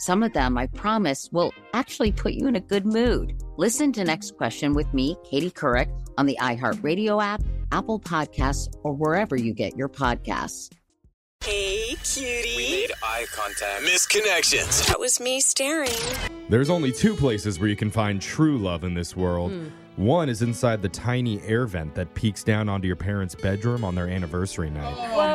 Some of them, I promise, will actually put you in a good mood. Listen to Next Question with me, Katie Couric, on the iHeartRadio app, Apple Podcasts, or wherever you get your podcasts. Hey, cutie. We made eye contact. Missed Connections. That was me staring. There's only two places where you can find true love in this world. Hmm. One is inside the tiny air vent that peeks down onto your parents' bedroom on their anniversary night. Oh my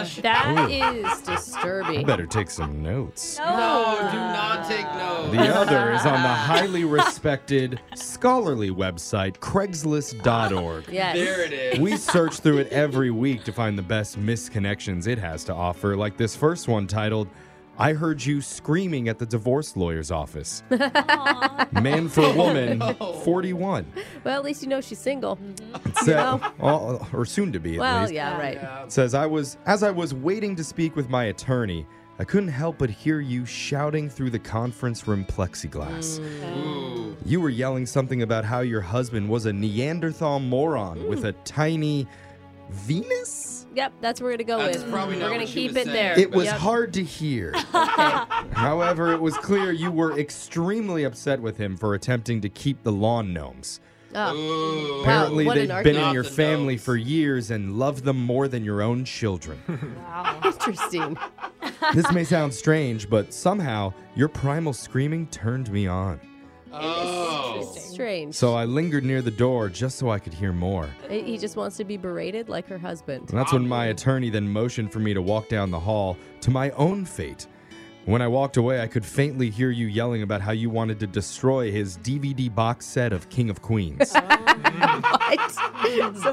gosh. That is I disturbing. better take some notes. No, do not take notes. The other is on the highly respected scholarly website Craigslist.org. Yes. There it is. We search through it every week to find the best missed connections it has to offer, like this first one titled, I heard you screaming at the divorce lawyer's office. Man for woman, 41. Well, at least you know she's single. It said- well, uh, or soon to be, at Well, least. yeah, right. It says, I was, as I was waiting to speak with my attorney, I couldn't help but hear you shouting through the conference room plexiglass. Mm. Ooh. You were yelling something about how your husband was a Neanderthal moron with a mm. tiny Venus? Yep, that's what we're gonna go That's with. probably we're gonna what she keep was it saying. there. It was Yep. hard to hear. Okay. However, it was clear you were extremely upset with him for attempting to keep the lawn gnomes. Oh. Ooh. Apparently, what an they've been in argument. your Not the family gnomes. for years and love them more than your own children. Interesting. this may sound strange, but somehow your primal screaming turned me on. Oh. Strange. So I lingered near the door just so I could hear more. He he just wants to be berated like her husband. And that's when my attorney then motioned for me to walk down the hall to my own fate. When I walked away, I could faintly hear you yelling about how you wanted to destroy his DVD box set of King of Queens. Oh.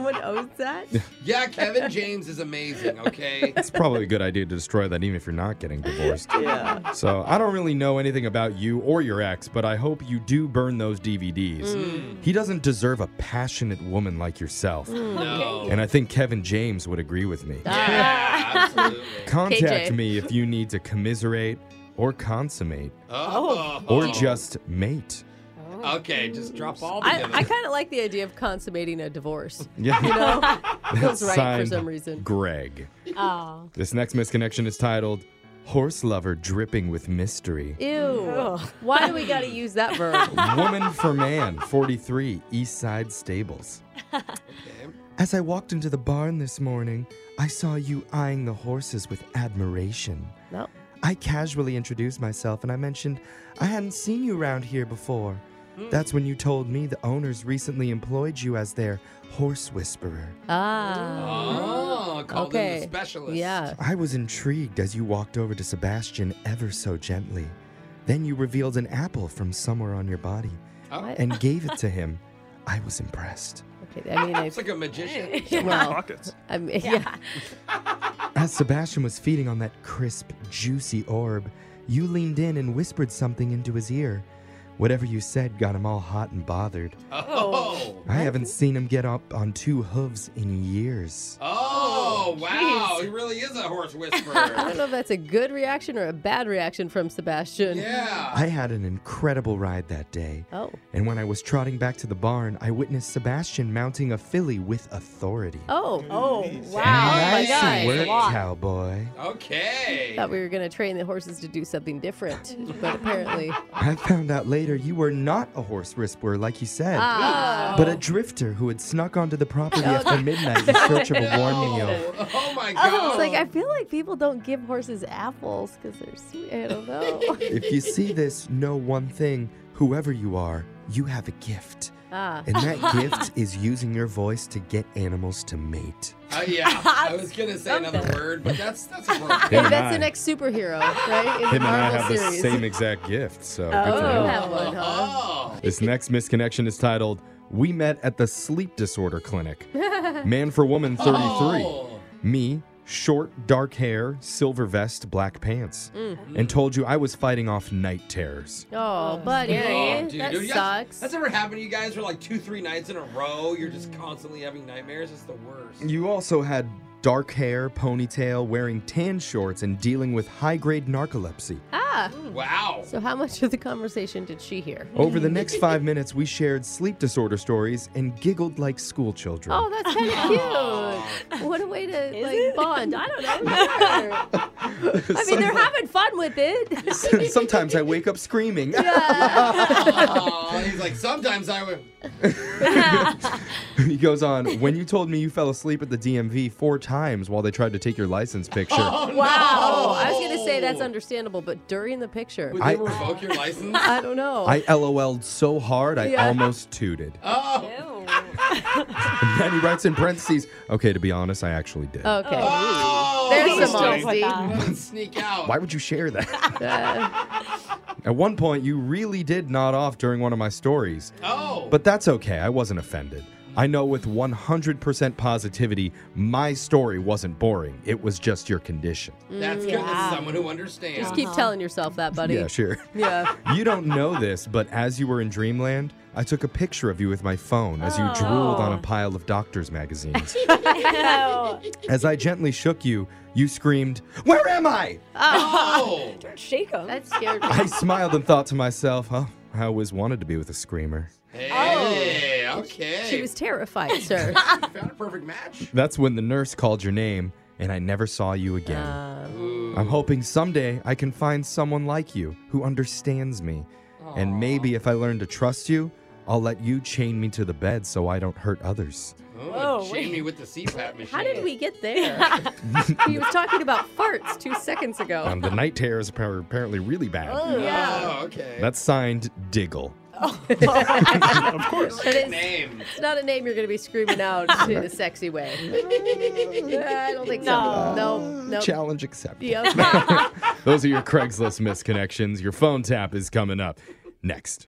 What? Someone owes that? Yeah, Kevin James is amazing, okay? it's probably a good idea to destroy that even if you're not getting divorced. Yeah. So I don't really know anything about you or your ex, but I hope you do burn those DVDs. Mm. He doesn't deserve a passionate woman like yourself. Mm. No. And I think Kevin James would agree with me. Yeah, absolutely. Contact KJ. me if you need to commiserate or consummate Oh. oh. or just mate. Okay, just drop all I, together. I kind of like the idea of consummating a divorce. Yeah. You know? Feels right for Signed, some reason. Greg. Oh. This next missed connection is titled Horse Lover Dripping with Mystery. Ew. Why do we got to use that verb? Woman for Man, 43, East Side Stables. As I walked into the barn this morning, I saw you eyeing the horses with admiration. No. I casually introduced myself and I mentioned I hadn't seen you around here before. That's when you told me the owners recently employed you as their horse whisperer. Ah. Oh, called Okay. in the specialist. Yeah. I was intrigued as you walked over to Sebastian ever so gently. Then you revealed an apple from somewhere on your body Oh. and gave it to him. I was impressed. Okay, I mean, It's like a magician. well, Pockets. I mean, yeah. As Sebastian was feeding on that crisp, juicy orb, you leaned in and whispered something into his ear. Whatever you said got him all hot and bothered. Oh. I haven't seen him get up on two hooves in years. Oh, wow. He really is a horse whisperer. I don't know if that's a good reaction or a bad reaction from Sebastian. yeah. I had an incredible ride that day. Oh. And when I was trotting back to the barn, I witnessed Sebastian mounting a filly with authority. Oh. Oh, Wow. Oh my nice God. work, cowboy. Okay. Thought we were going to train the horses to do something different, but apparently. I found out later you were not a horse whisperer like you said, Ah. but a drifter who had snuck onto the property after midnight in search of a warm meal. Oh, oh my God. It's like, I feel like people don't give horses apples because they're sweet. I don't know. If you see this, know one thing whoever you are, you have a gift. ah. And that gift is using your voice to get animals to mate. Uh, yeah. I was going to say another word, but that's that's appropriate. Him Hey, that's I- the next superhero, right? In the Him and I Marvel have the same exact gift, so Oh, good for you him. one, huh? Oh. This next missed connection is titled We Met at the Sleep Disorder Clinic. Man for woman 33. Oh. Me, short, dark hair, silver vest, black pants. Mm. And told you I was fighting off night terrors. Oh, buddy. Oh, dude, that dude, you guys- sucks. That's ever happened to you guys for like two, three nights in a row? You're just constantly having nightmares? It's the worst. You also had dark hair, ponytail, wearing tan shorts, and dealing with high grade narcolepsy. ah. Wow. So, how much of the conversation did she hear? Over the next five minutes, we shared sleep disorder stories and giggled like school children. Oh, that's kind of cute. What a way to like bond. I don't know. Sure. I mean, they're having fun with it. Sometimes I wake up screaming. Oh, he's like, sometimes I would. he goes on, When you told me you fell asleep at the DMV four times while they tried to take your license picture, Oh, wow. I was gonna say that's understandable, but during the picture, Would I- they revoke your license? I don't know. I LOL'd so hard I Yeah. almost tooted. Oh. And then he writes in parentheses, Okay, to be honest, I actually did. okay. Oh. There's some honesty. Sneak out. Why would you share that? At one point, you really did nod off during one of my stories. Oh. But that's okay. I wasn't offended. I know with 100% positivity, my story wasn't boring. It was just your condition. that's mm, good. That's someone who understands. just keep uh-huh. telling yourself that, buddy. Yeah, sure. Yeah. You don't know this, but as you were in Dreamland, I took a picture of you with my phone as you oh. drooled on a pile of doctor's magazines. as I gently shook you, you screamed, Where am I? Oh. Don't Shake them. That scared me. I smiled and thought to myself, huh, I always wanted to be with a screamer. Hey, okay. She was terrified, sir. You found a perfect match. That's when the nurse called your name, and I never saw you again. Um, I'm hoping someday I can find someone like you who understands me. And maybe if I learn to trust you, I'll let you chain me to the bed so I don't hurt others. Oh, Whoa, chain me with the CPAP machine. how did we get there? he was talking about farts two seconds ago. Um, the night terrors are apparently really bad. Oh, yeah. Oh, okay. That's signed Diggle. of course. It is- name. It's not a name you're going to be screaming out in a sexy way. I don't think so. No, no. Challenge accepted. Yep. Those are your Craigslist missed connections. Your phone tap is coming up next.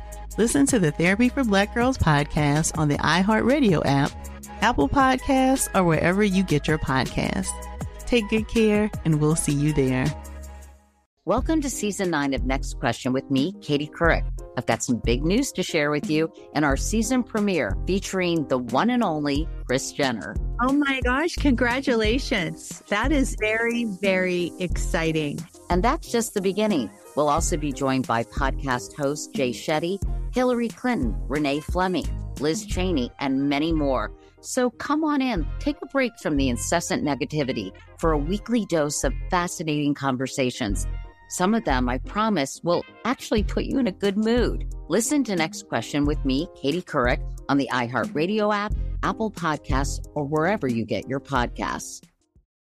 Listen to the Therapy for Black Girls podcast on the iHeartRadio app, Apple Podcasts, or wherever you get your podcasts. Take good care, and we'll see you there. Welcome to season nine of Next Question with me, Katie Couric. I've got some big news to share with you in our season premiere featuring the one and only Kris Jenner. Oh my gosh, congratulations. That is very, very exciting. And that's just the beginning. We'll also be joined by podcast host Jay Shetty, Hillary Clinton, Renee Fleming, Liz Cheney, and many more. So come on in, take a break from the incessant negativity for a weekly dose of fascinating conversations. Some of them, I promise, will actually put you in a good mood. Listen to Next Question with me, Katie Couric, on the iHeartRadio app, Apple Podcasts, or wherever you get your podcasts.